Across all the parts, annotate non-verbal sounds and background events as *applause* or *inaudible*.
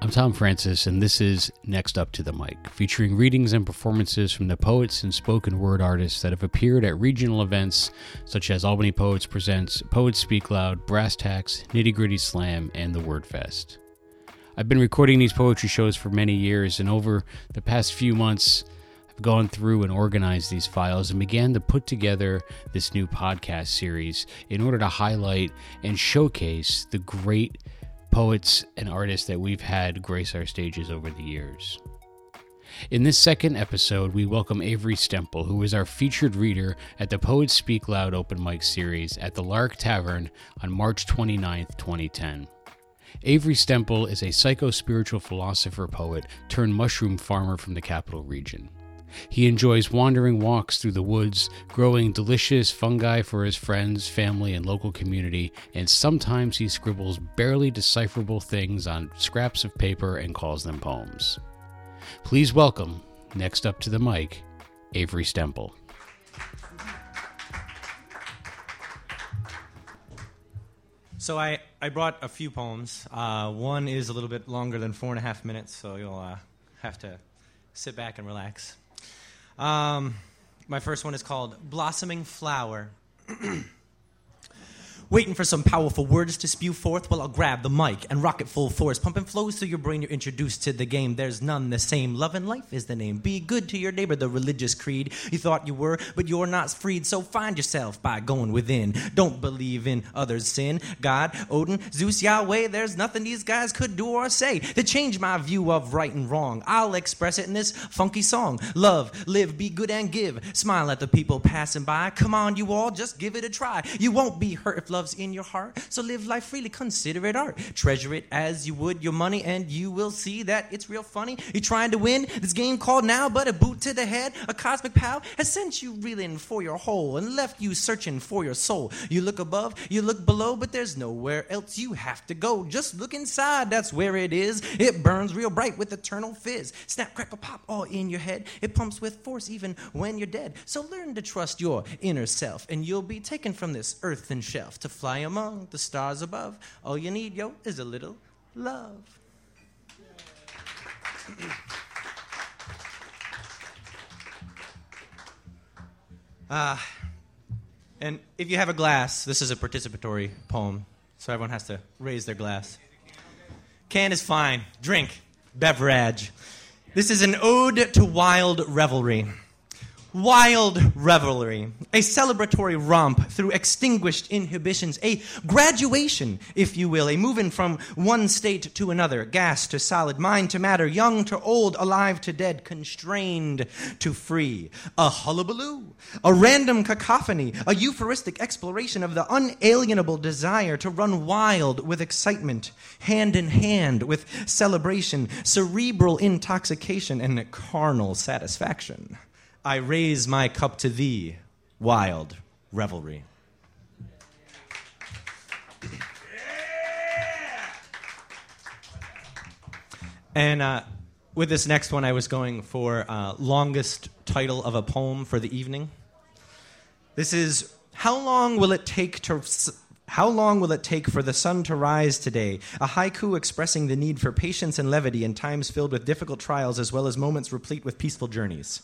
I'm Tom Francis, and this is Next Up to the Mic, featuring readings and performances from the poets and spoken word artists that have appeared at regional events such as Albany Poets Presents, Poets Speak Loud, Brass Tacks, Nitty Gritty Slam, and the Word Fest. I've been recording these poetry shows for many years, and over the past few months, I've gone through and organized these files and began to put together this new podcast series in order to highlight and showcase the great poets and artists that we've had grace our stages over the years. In this second episode, we welcome Avery Stemple, who is our featured reader at the Poets Speak Loud open mic series at the Lark Tavern on March 29, 2010. Avery Stemple is a psycho spiritual philosopher poet turned mushroom farmer from the capital region. He enjoys wandering walks through the woods, growing delicious fungi for his friends, family, and local community, and sometimes he scribbles barely decipherable things on scraps of paper and calls them poems. Please welcome, next up to the mic, Avery Stemple. So I, I brought a few poems. Uh, one is a little bit longer than four and a half minutes, so you'll uh, have to sit back and relax. Um, my first one is called Blossoming Flower. *clears throat* Waiting for some powerful words to spew forth, well, I'll grab the mic and rock it full force. Pumping flows through your brain, you're introduced to the game. There's none the same. Love and life is the name. Be good to your neighbor, the religious creed you thought you were, but you're not freed. So find yourself by going within. Don't believe in others' sin. God, Odin, Zeus, Yahweh, there's nothing these guys could do or say to change my view of right and wrong. I'll express it in this funky song. Love, live, be good and give. Smile at the people passing by. Come on, you all, just give it a try. You won't be hurt if love's in your heart. So live life freely, consider it art. Treasure it as you would your money, and you will see that it's real funny. You're trying to win this game called now, but a boot to the head, a cosmic power has sent you reeling for your hole and left you searching for your soul. You look above, you look below, but there's nowhere else you have to go. Just look inside, that's where it is. It burns real bright with eternal fizz. Snap, crackle, pop all in your head. It pumps with force even when you're dead. So learn to trust your inner self, and you'll be taken from this earthen shelf to fly among the stars above. All you need, yo, is a little love. *clears throat* Ah, and if you have a glass, this is a participatory poem, so everyone has to raise their glass. Can is fine. Drink. Beverage. This is an ode to wild revelry. Wild revelry, a celebratory romp through extinguished inhibitions, a graduation, if you will, a moving from one state to another, gas to solid, mind to matter, young to old, alive to dead, constrained to free. A hullabaloo, a random cacophony, a euphoristic exploration of the unalienable desire to run wild with excitement, hand in hand with celebration, cerebral intoxication, and carnal satisfaction. I raise my cup to thee, wild revelry. And uh, with this next one, I was going for uh, longest title of a poem for the evening. This is How long will it take to. How long will it take for the sun to rise today? A haiku expressing the need for patience and levity in times filled with difficult trials as well as moments replete with peaceful journeys.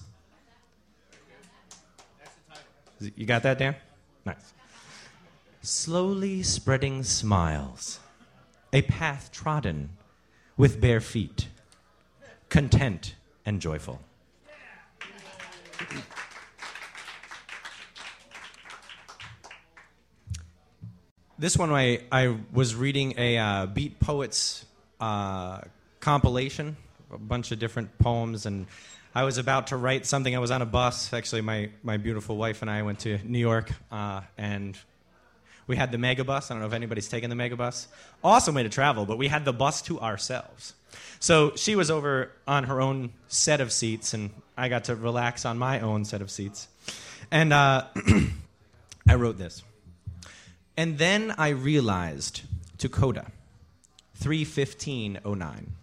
You got that, Dan? Nice. Slowly spreading smiles, a path trodden with bare feet, content and joyful. This one, I, I was reading a uh, Beat Poets uh, compilation, a bunch of different poems and I was about to write something. I was on a bus. Actually, my, my beautiful wife and I went to New York, uh, and we had the Megabus. I don't know if anybody's taken the Megabus. Awesome way to travel, but we had the bus to ourselves. So she was over on her own set of seats, and I got to relax on my own set of seats. And uh, *clears throat* I wrote this. And then I realized to Coda, 31509.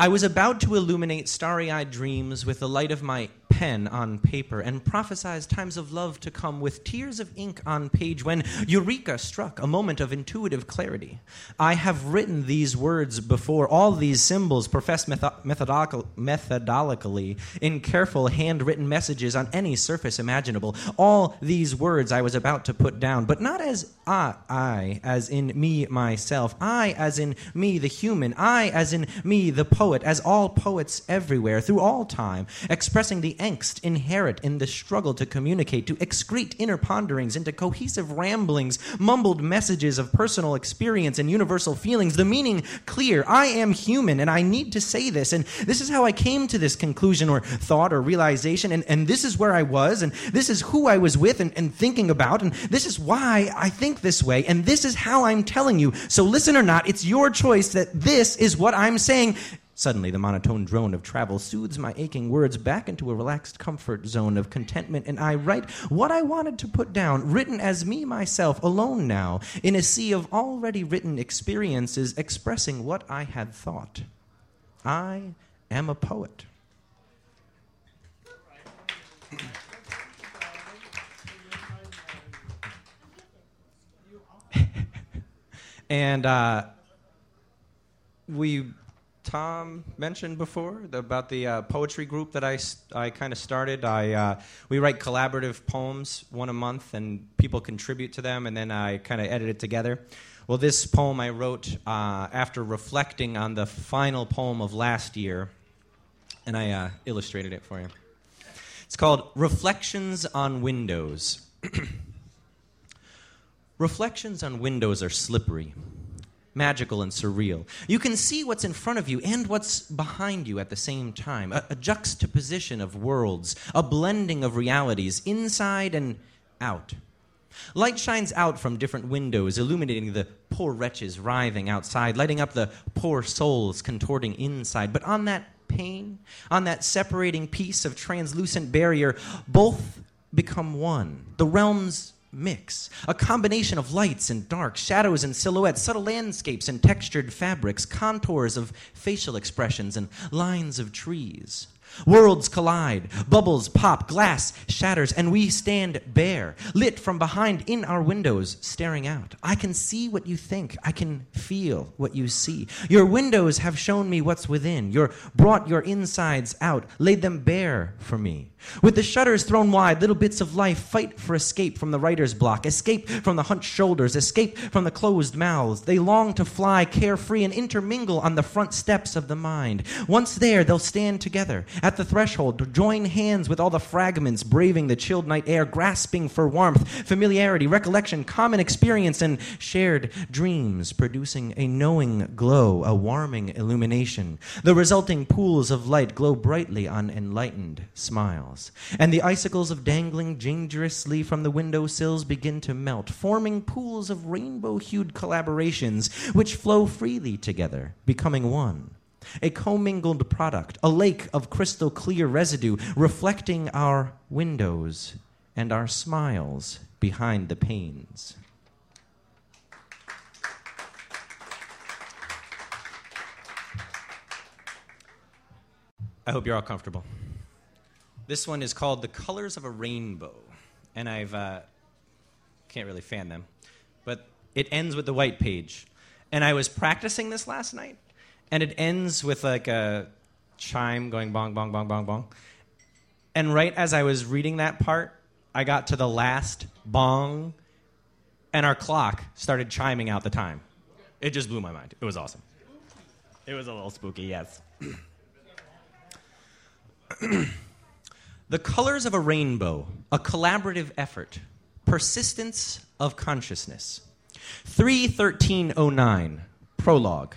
I was about to illuminate starry eyed dreams with the light of my pen on paper and prophesied times of love to come with tears of ink on page when Eureka struck, a moment of intuitive clarity. I have written these words before, all these symbols professed metho- methodological, methodologically in careful handwritten messages on any surface imaginable. All these words I was about to put down, but not as I, I as in me, myself, I as in me, the human, I as in me, the poet, as all poets everywhere, through all time, expressing the angst inherent in the struggle to communicate, to excrete inner ponderings into cohesive ramblings, mumbled messages of personal experience and universal feelings, the meaning clear. I am human and I need to say this. And this is how I came to this conclusion or thought or realization. And, and this is where I was. And this is who I was with and, and thinking about. And this is why I think this way. And this is how I'm telling you. So listen or not, it's your choice that this is what I'm saying. Suddenly, the monotone drone of travel soothes my aching words back into a relaxed comfort zone of contentment, and I write what I wanted to put down, written as me myself, alone now, in a sea of already written experiences expressing what I had thought. I am a poet. *laughs* and uh, we Tom mentioned before about the uh, poetry group that I, I kind of started. I, uh, we write collaborative poems one a month, and people contribute to them, and then I kind of edit it together. Well, this poem I wrote uh, after reflecting on the final poem of last year, and I uh, illustrated it for you. It's called Reflections on Windows. *clears throat* Reflections on windows are slippery magical and surreal. You can see what's in front of you and what's behind you at the same time a, a, juxtaposition of worlds, a blending of realities, inside and out. Light shines out from different windows, illuminating the poor wretches writhing outside, lighting up the poor souls contorting inside. But on that pane, on that separating piece of translucent barrier, both become one. The realms mix. A combination of lights and darks, shadows and silhouettes, subtle landscapes and textured fabrics, contours of facial expressions and lines of trees. Worlds collide, bubbles pop, glass shatters, and we stand bare, lit from behind in our windows, staring out. I can see what you think. I can feel what you see. Your windows have shown me what's within. You're brought your insides out, laid them bare for me. With the shutters thrown wide, little bits of life fight for escape from the writer's block, escape from the hunched shoulders, escape from the closed mouths. They long to fly carefree and intermingle on the front steps of the mind. Once there, they'll stand together at the threshold, join hands with all the fragments braving the chilled night air, grasping for warmth, familiarity, recollection, common experience, and shared dreams, producing a knowing glow, a warming illumination. The resulting pools of light glow brightly on enlightened smiles and the icicles of dangling dangerously from the window sills begin to melt, forming pools of rainbow hued collaborations which flow freely together, becoming one. A commingled product, a lake of crystal clear residue reflecting our windows and our smiles behind the panes. I hope you're all comfortable. This one is called The Colors of a Rainbow. And I've, uh, can't really fan them, but it ends with the white page. And I was practicing this last night, and it ends with like a chime going bong, bong, bong, bong, bong. And right as I was reading that part, I got to the last bong, and our clock started chiming out the time. It just blew my mind. It was awesome. It was a little spooky, yes. *clears throat* The colors of a rainbow, a collaborative effort, persistence of consciousness. 31309, prologue.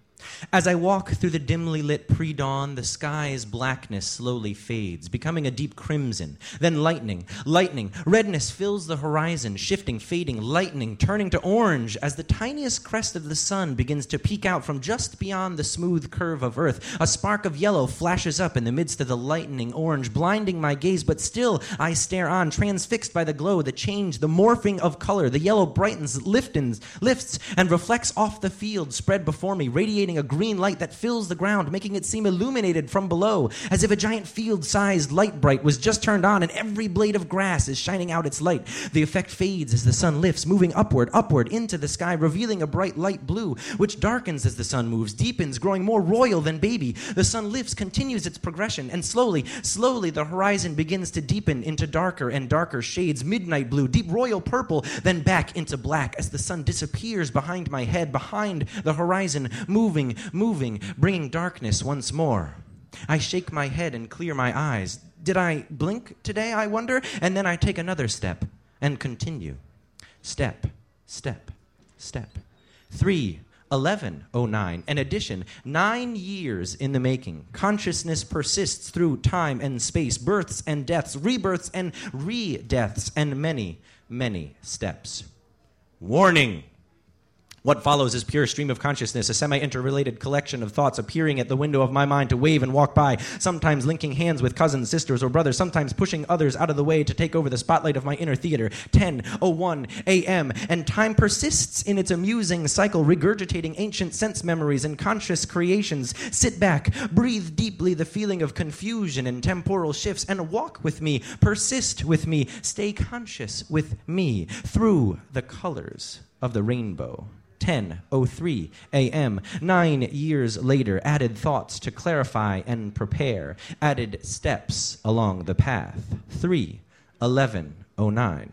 As I walk through the dimly lit pre dawn, the sky's blackness slowly fades, becoming a deep crimson. Then lightning, lightning, redness fills the horizon, shifting, fading, lightning, turning to orange as the tiniest crest of the sun begins to peek out from just beyond the smooth curve of Earth. A spark of yellow flashes up in the midst of the lightning orange, blinding my gaze, but still I stare on, transfixed by the glow, the change, the morphing of color. The yellow brightens, liftens, lifts, and reflects off the field spread before me, radiating a green light that fills the ground, making it seem illuminated from below, as if a giant field sized Lite-Brite was just turned on and every blade of grass is shining out its light. The effect fades as the sun lifts, moving upward, upward into the sky, revealing a bright light blue, which darkens as the sun moves, deepens, growing more royal than baby. The sun lifts, continues its progression, and slowly, slowly the horizon begins to deepen into darker and darker shades midnight blue, deep royal purple, then back into black as the sun disappears behind my head, behind the horizon, moving, moving, bringing darkness once more. I shake my head and clear my eyes. Did I blink today, I wonder? And then I take another step and continue. Step, step, step. Three, 1109. An addition, nine years in the making. Consciousness persists through time and space, births and deaths, rebirths and re deaths, and many, many steps. Warning! What follows is pure stream of consciousness, a semi interrelated collection of thoughts appearing at the window of my mind to wave and walk by, sometimes linking hands with cousins, sisters, or brothers, sometimes pushing others out of the way to take over the spotlight of my inner theater. 10:01 a.m. and time persists in its amusing cycle, regurgitating ancient sense memories and conscious creations. Sit back, breathe deeply the feeling of confusion and temporal shifts, and walk with me, persist with me, stay conscious with me through the colors of the rainbow. 10:03 a.m. 9 years later added thoughts to clarify and prepare added steps along the path 3:11:09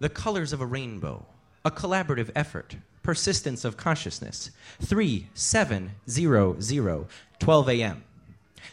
The colors of a rainbow a collaborative effort persistence of consciousness 3700 12 a.m.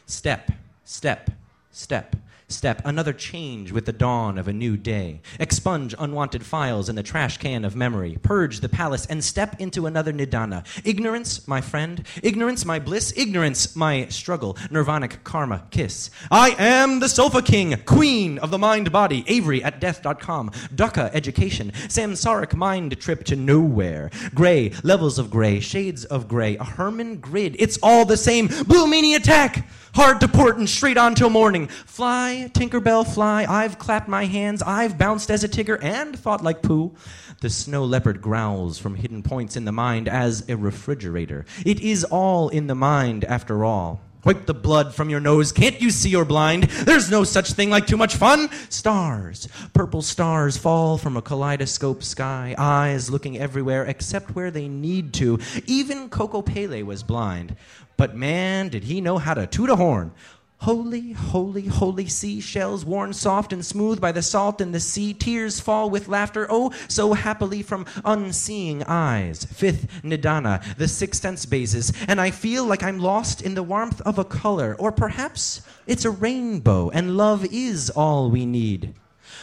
step step step step, another change with the dawn of a new day. Expunge unwanted files in the trash can of memory. Purge the palace and step into another nidana. Ignorance, my friend. Ignorance, my bliss. Ignorance, my struggle. Nirvanic karma kiss. I am the Sofa King, queen of the mind body. Avery at death.com. Dukkha education. Samsaric mind trip to nowhere. Gray, levels of gray, shades of gray. A Hermann grid. It's all the same. Blue meanie attack. Hard to port and straight on till morning. Fly, Tinkerbell, fly. I've clapped my hands. I've bounced as a tigger and thought like poo. The snow leopard growls from hidden points in the mind as a refrigerator. It is all in the mind, after all. Wipe the blood from your nose. Can't you see you're blind? There's no such thing like too much fun. Stars, purple stars fall from a kaleidoscope sky, eyes looking everywhere except where they need to. Even Kokopelli was blind. But man, did he know how to toot a horn. Holy, holy, holy seashells, worn soft and smooth by the salt and the sea. Tears fall with laughter, oh, so happily from unseeing eyes. Fifth Nidana, the sixth sense bases, and I feel like I'm lost in the warmth of a color. Or perhaps it's a rainbow, and love is all we need.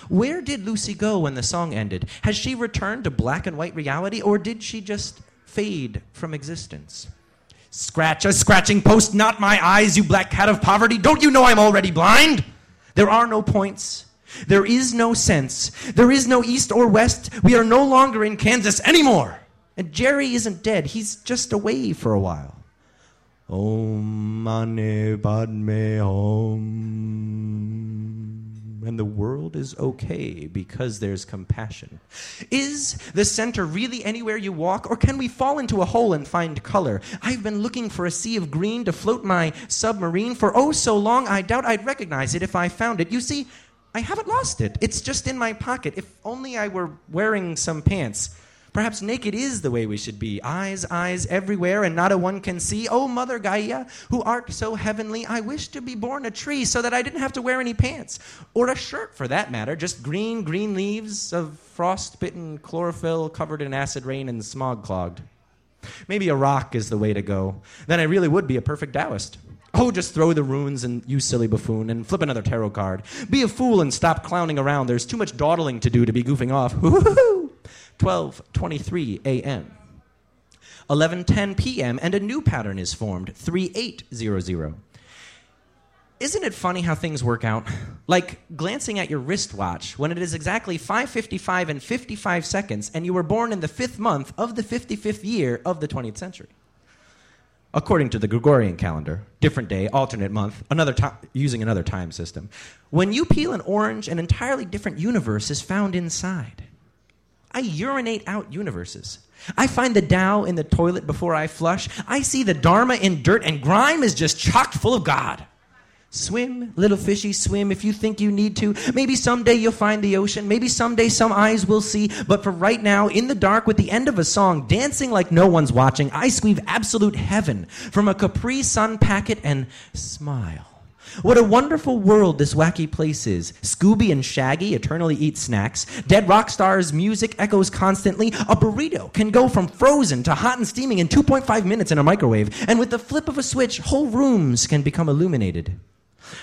Where did Lucy go when the song ended? Has she returned to black and white reality, or did she just fade from existence? Scratch a scratching post, not my eyes, you black cat of poverty. Don't you know I'm already blind? There are no points. There is no sense. There is no east or west. We are no longer in Kansas anymore. And Jerry isn't dead. He's just away for a while. Om mani padme hum and the world is okay because there's compassion. Is the center really anywhere you walk, or can we fall into a hole and find color? I've been looking for a sea of green to float my submarine for oh so long, I doubt I'd recognize it if I found it. You see, I haven't lost it. It's just in my pocket. If only I were wearing some pants. Perhaps naked is the way we should be. Eyes, eyes everywhere, and not a one can see. Oh, Mother Gaia, who art so heavenly, I wish to be born a tree so that I didn't have to wear any pants. Or a shirt, for that matter. Just green, green leaves of frost bitten chlorophyll covered in acid rain and smog clogged. Maybe a rock is the way to go. Then I really would be a perfect Taoist. Oh, just throw the runes and you silly buffoon and flip another tarot card. Be a fool and stop clowning around. There's too much dawdling to do to be goofing off. *laughs* 12:23 a.m. 11:10 p.m. and a new pattern is formed 3800. Isn't it funny how things work out? Like glancing at your wristwatch when it is exactly 5:55 and 55 seconds and you were born in the 5th month of the 55th year of the 20th century. According to the Gregorian calendar, different day, alternate month, another time, using another time system. When you peel an orange, an entirely different universe is found inside. I urinate out universes. I find the Tao in the toilet before I flush. I see the Dharma in dirt, and grime is just chocked full of God. Swim, little fishy, swim if you think you need to. Maybe someday you'll find the ocean. Maybe someday some eyes will see. But for right now, in the dark, with the end of a song, dancing like no one's watching, I squeeze absolute heaven from a Capri Sun packet and smile. What a wonderful world this wacky place is. Scooby and Shaggy eternally eat snacks. Dead rock stars' music echoes constantly. A burrito can go from frozen to hot and steaming in 2.5 minutes in a microwave. And with the flip of a switch, whole rooms can become illuminated.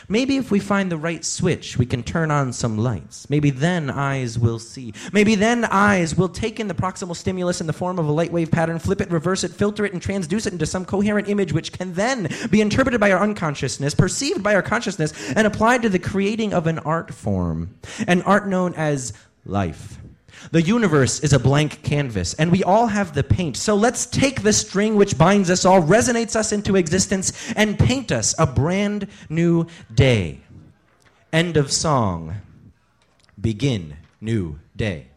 Maybe if we find the right switch, we can turn on some lights. Maybe then eyes will see. Maybe then eyes will take in the proximal stimulus in the form of a light wave pattern, flip it, reverse it, filter it, and transduce it into some coherent image which can then be interpreted by our unconsciousness, perceived by our consciousness, and applied to the creating of an art form. An art known as life. The universe is a blank canvas, and we all have the paint. So let's take the string which binds us all, resonates us into existence, and paint us a brand new day. End of song. Begin new day.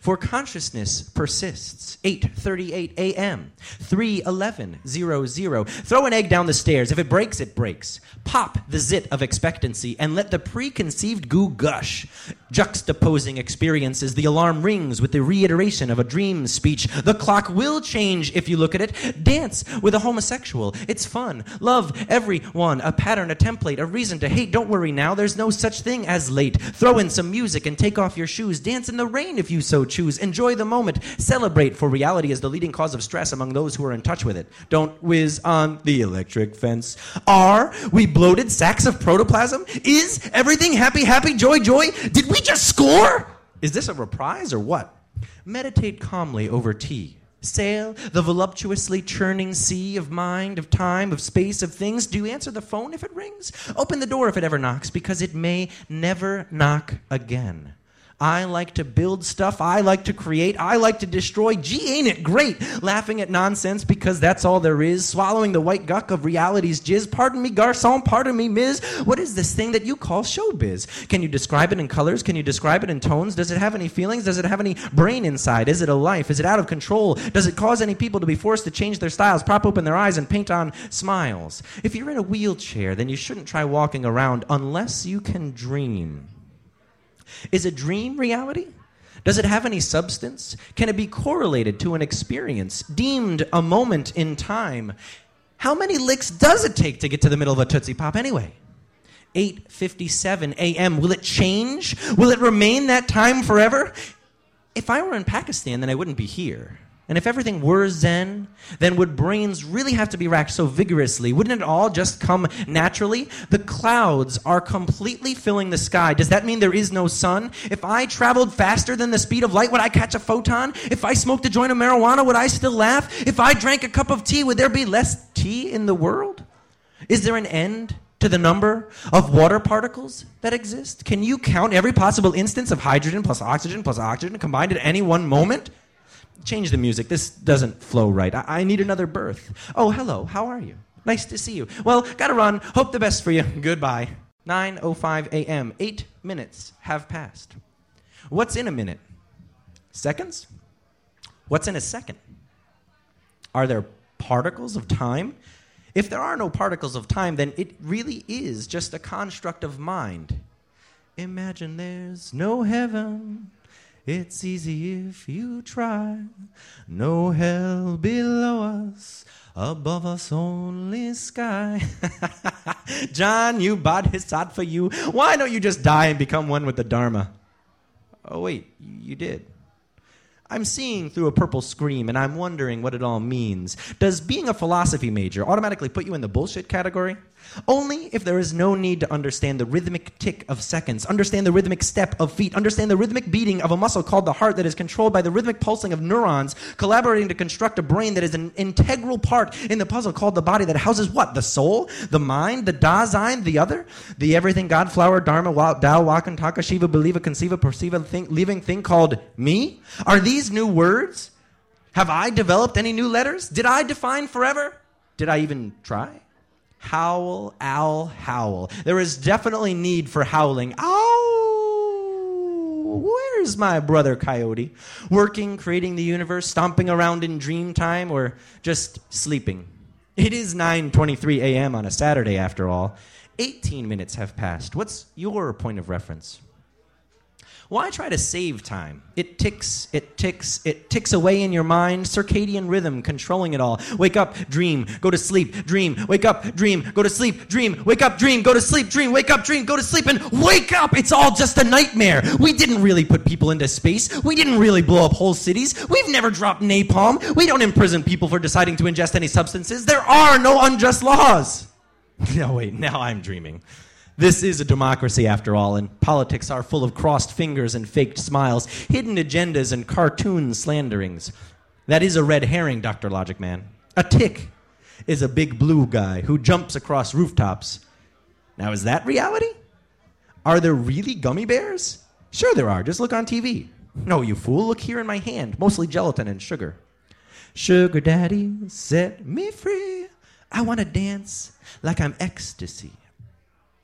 For consciousness persists. 8:38 a.m. 3:11:00. Throw an egg down the stairs. If it breaks, it breaks. Pop the zit of expectancy and let the preconceived goo gush. Juxtaposing experiences, the alarm rings with the reiteration of a dream speech. The clock will change if you look at it. Dance with a homosexual. It's fun. Love everyone. A pattern, a template, a reason to hate. Don't worry now. There's no such thing as late. Throw in some music and take off your shoes. Dance in the rain if you so choose. Enjoy the moment. Celebrate, for reality is the leading cause of stress among those who are in touch with it. Don't whiz on the electric fence. Are we bloated sacks of protoplasm? Is everything happy, happy, joy, joy? Did we just score? Is this a reprise or what? Meditate calmly over tea. Sail the voluptuously churning sea of mind, of time, of space, of things. Do you answer the phone if it rings? Open the door if it ever knocks, because it may never knock again. I like to build stuff. I like to create. I like to destroy. Gee, ain't it great? Laughing at nonsense because that's all there is. Swallowing the white guck of reality's jizz. Pardon me, garçon. Pardon me, Ms. What is this thing that you call showbiz? Can you describe it in colors? Can you describe it in tones? Does it have any feelings? Does it have any brain inside? Is it a life? Is it out of control? Does it cause any people to be forced to change their styles, prop open their eyes, and paint on smiles? If you're in a wheelchair, then you shouldn't try walking around unless you can dream. Is a dream reality? Does it have any substance? Can it be correlated to an experience, deemed a moment in time? How many licks does it take to get to the middle of a Tootsie Pop anyway? 8:57 a.m. Will it change? Will it remain that time forever? If I were in Pakistan, then I wouldn't be here. And if everything were Zen, then would brains really have to be racked so vigorously? Wouldn't it all just come naturally? The clouds are completely filling the sky. Does that mean there is no sun? If I traveled faster than the speed of light, would I catch a photon? If I smoked a joint of marijuana, would I still laugh? If I drank a cup of tea, would there be less tea in the world? Is there an end to the number of water particles that exist? Can you count every possible instance of hydrogen plus oxygen plus oxygen combined at any one moment? Change the music. This doesn't flow right. I, I need another birth. Oh, hello. How are you? Nice to see you. Well, gotta run. Hope the best for you. *laughs* Goodbye. 9:05 a.m. 8 minutes have passed. What's in a minute? Seconds? What's in a second? Are there particles of time? If there are no particles of time, then it really is just a construct of mind. Imagine there's no heaven it's easy if you try. No hell below us, above us only sky. *laughs* John, you bought his sod for you. Why don't you just die and become one with the Dharma? Oh, wait, you did. I'm seeing through a purple screen and I'm wondering what it all means. Does being a philosophy major automatically put you in the bullshit category? Only if there is no need to understand the rhythmic tick of seconds, understand the rhythmic step of feet, understand the rhythmic beating of a muscle called the heart that is controlled by the rhythmic pulsing of neurons, collaborating to construct a brain that is an integral part in the puzzle called the body that houses what? The soul? The mind? The Dasein? The other? The everything God, flower, Dharma, Tao, Wakan, Tanka, Shiva, believer, conceive, a perceive, a thing, living thing called me? Are these new words? Have I developed any new letters? Did I define forever? Did I even try? Howl, owl, howl. There is definitely need for howling. Ow! where's my brother Coyote? Working, creating the universe, stomping around in dream time, or just sleeping? It is 9:23 a.m. on a Saturday after all. 18 minutes have passed. What's your point of reference? Why try to save time? It ticks, it ticks, it ticks away in your mind, circadian rhythm controlling it all. Wake up, dream, go to sleep, dream, wake up, dream, go to sleep, dream, wake up, dream, go to sleep, dream, wake up, dream, go to sleep, and wake up! It's all just a nightmare. We didn't really put people into space. We didn't really blow up whole cities. We've never dropped napalm. We don't imprison people for deciding to ingest any substances. There are no unjust laws. *laughs* No, wait, now I'm dreaming. This is a democracy, after all, and politics are full of crossed fingers and faked smiles, hidden agendas and cartoon slanderings. That is a red herring, Dr. Logic Man. A tick is a big blue guy who jumps across rooftops. Now, is that reality? Are there really gummy bears? Sure, there are. Just look on TV. No, you fool. Look here in my hand. Mostly gelatin and sugar. Sugar daddy, set me free. I want to dance like I'm ecstasy.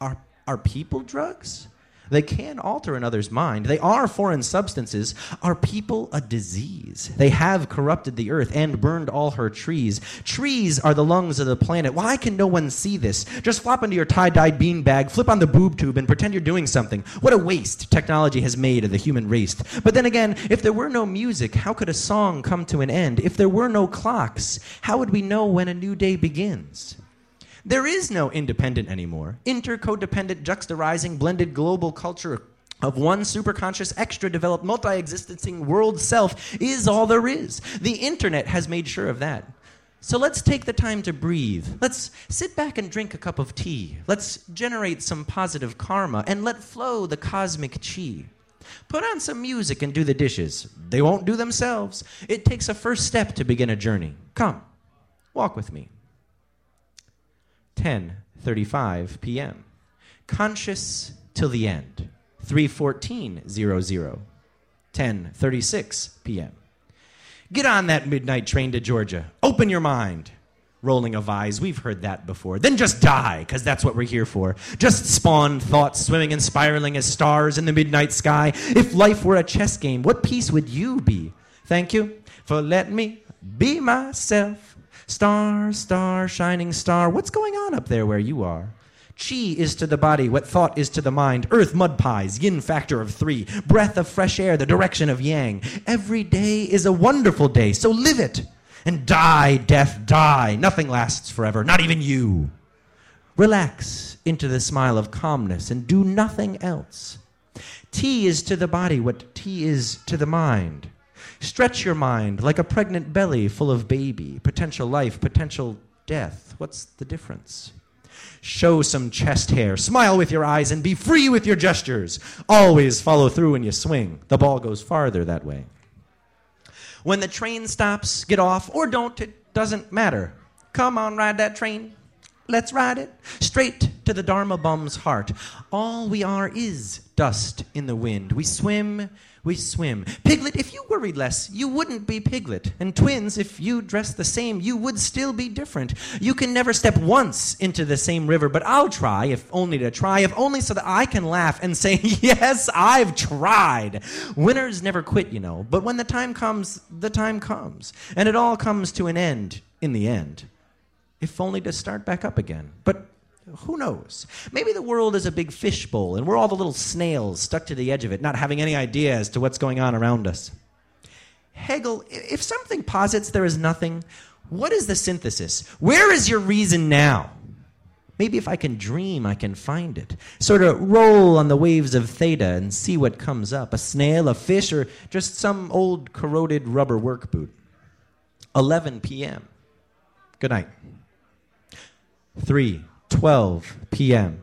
Are, are people drugs? They can alter another's mind. They are foreign substances. Are people a disease? They have corrupted the earth and burned all her trees. Trees are the lungs of the planet. Why can no one see this? Just flop into your tie dyed beanbag, flip on the boob tube, and pretend you're doing something. What a waste technology has made of the human race. But then again, if there were no music, how could a song come to an end? If there were no clocks, how would we know when a new day begins? There is no independent anymore. Intercodependent, juxtarising, blended global culture of one superconscious, extra developed, multi existencing world self is all there is. The internet has made sure of that. So let's take the time to breathe. Let's sit back and drink a cup of tea. Let's generate some positive karma and let flow the cosmic chi. Put on some music and do the dishes. They won't do themselves. It takes a first step to begin a journey. Come, walk with me. 10:35 p.m. Conscious till the end. 3:14:00. 10:36 p.m. Get on that midnight train to Georgia. Open your mind. Rolling of eyes, we've heard that before. Then just die, because that's what we're here for. Just spawn thoughts swimming and spiraling as stars in the midnight sky. If life were a chess game, what piece would you be? Thank you for letting me be myself. Star, star, shining star, what's going on up there where you are? Chi is to the body what thought is to the mind. Earth, mud pies, yin factor of three. Breath of fresh air, the direction of yang. Every day is a wonderful day, so live it. And die, death, die. Nothing lasts forever, not even you. Relax into the smile of calmness and do nothing else. Tea is to the body what tea is to the mind. Stretch your mind like a pregnant belly full of baby. Potential life, potential death. What's the difference? Show some chest hair, smile with your eyes, and be free with your gestures. Always follow through when you swing. The ball goes farther that way. When the train stops, get off or don't, it doesn't matter. Come on, ride that train. Let's ride it straight to the Dharma bum's heart. All we are is dust in the wind. We swim we swim. Piglet, if you worried less, you wouldn't be Piglet. And twins, if you dressed the same, you would still be different. You can never step once into the same river, but I'll try, if only to try, if only so that I can laugh and say, *laughs* Yes, I've tried. Winners never quit, you know. But when the time comes, the time comes. And it all comes to an end in the end. If only to start back up again. But who knows? Maybe the world is a big fishbowl and we're all the little snails stuck to the edge of it, not having any idea as to what's going on around us. Hegel, if something posits there is nothing, what is the synthesis? Where is your reason now? Maybe if I can dream, I can find it. Sort of roll on the waves of theta and see what comes up a snail, a fish, or just some old corroded rubber work boot. 11 p.m. Good night. 3. 12 p.m.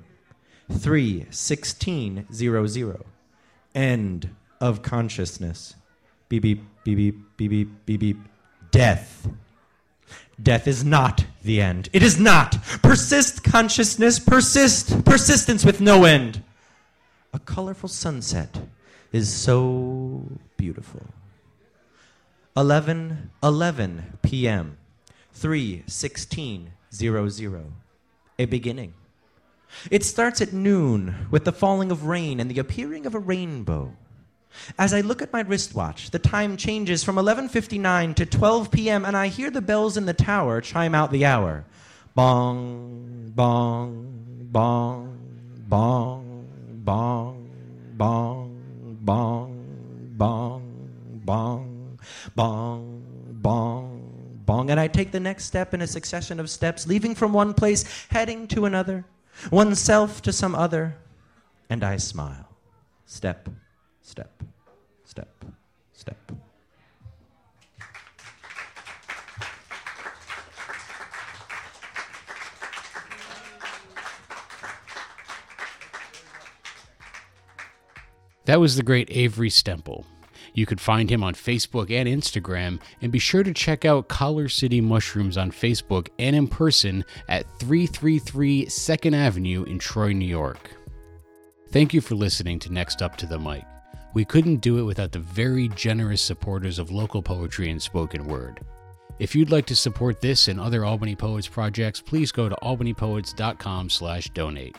3:16:00. End of consciousness. Beep beep beep beep beep beep beep beep. Death. Death is not the end. It is not. Persist consciousness, persist, persistence with no end. A colorful sunset is so beautiful. 11 11 p.m. 3:16:00 a beginning. It starts at noon with the falling of rain and the appearing of a rainbow. As I look at my wristwatch, the time changes from 11:59 to 12 p.m. and I hear the bells in the tower chime out the hour. Bong, bong, bong, bong, bong, bong, bong, bong, bong, bong, bong, bong. And I take the next step in a succession of steps, leaving from one place, heading to another, oneself to some other, and I smile. Step, step, step, step. That was the great Avery Stemple. You could find him on Facebook and Instagram, and be sure to check out Collar City Mushrooms on Facebook and in person at 333 2nd Avenue in Troy, New York. Thank you for listening to Next Up to the Mic. We couldn't do it without the very generous supporters of local poetry and spoken word. If you'd like to support this and other Albany Poets projects, please go to albanypoets.com/donate.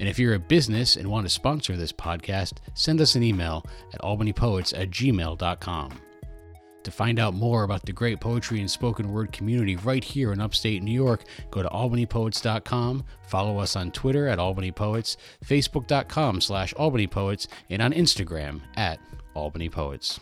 And if you're a business and want to sponsor this podcast, send us an email at albanypoets at gmail.com. To find out more about the great poetry and spoken word community right here in upstate New York, go to albanypoets.com, follow us on Twitter at albanypoets, facebook.com slash albanypoets, and on Instagram at albanypoets.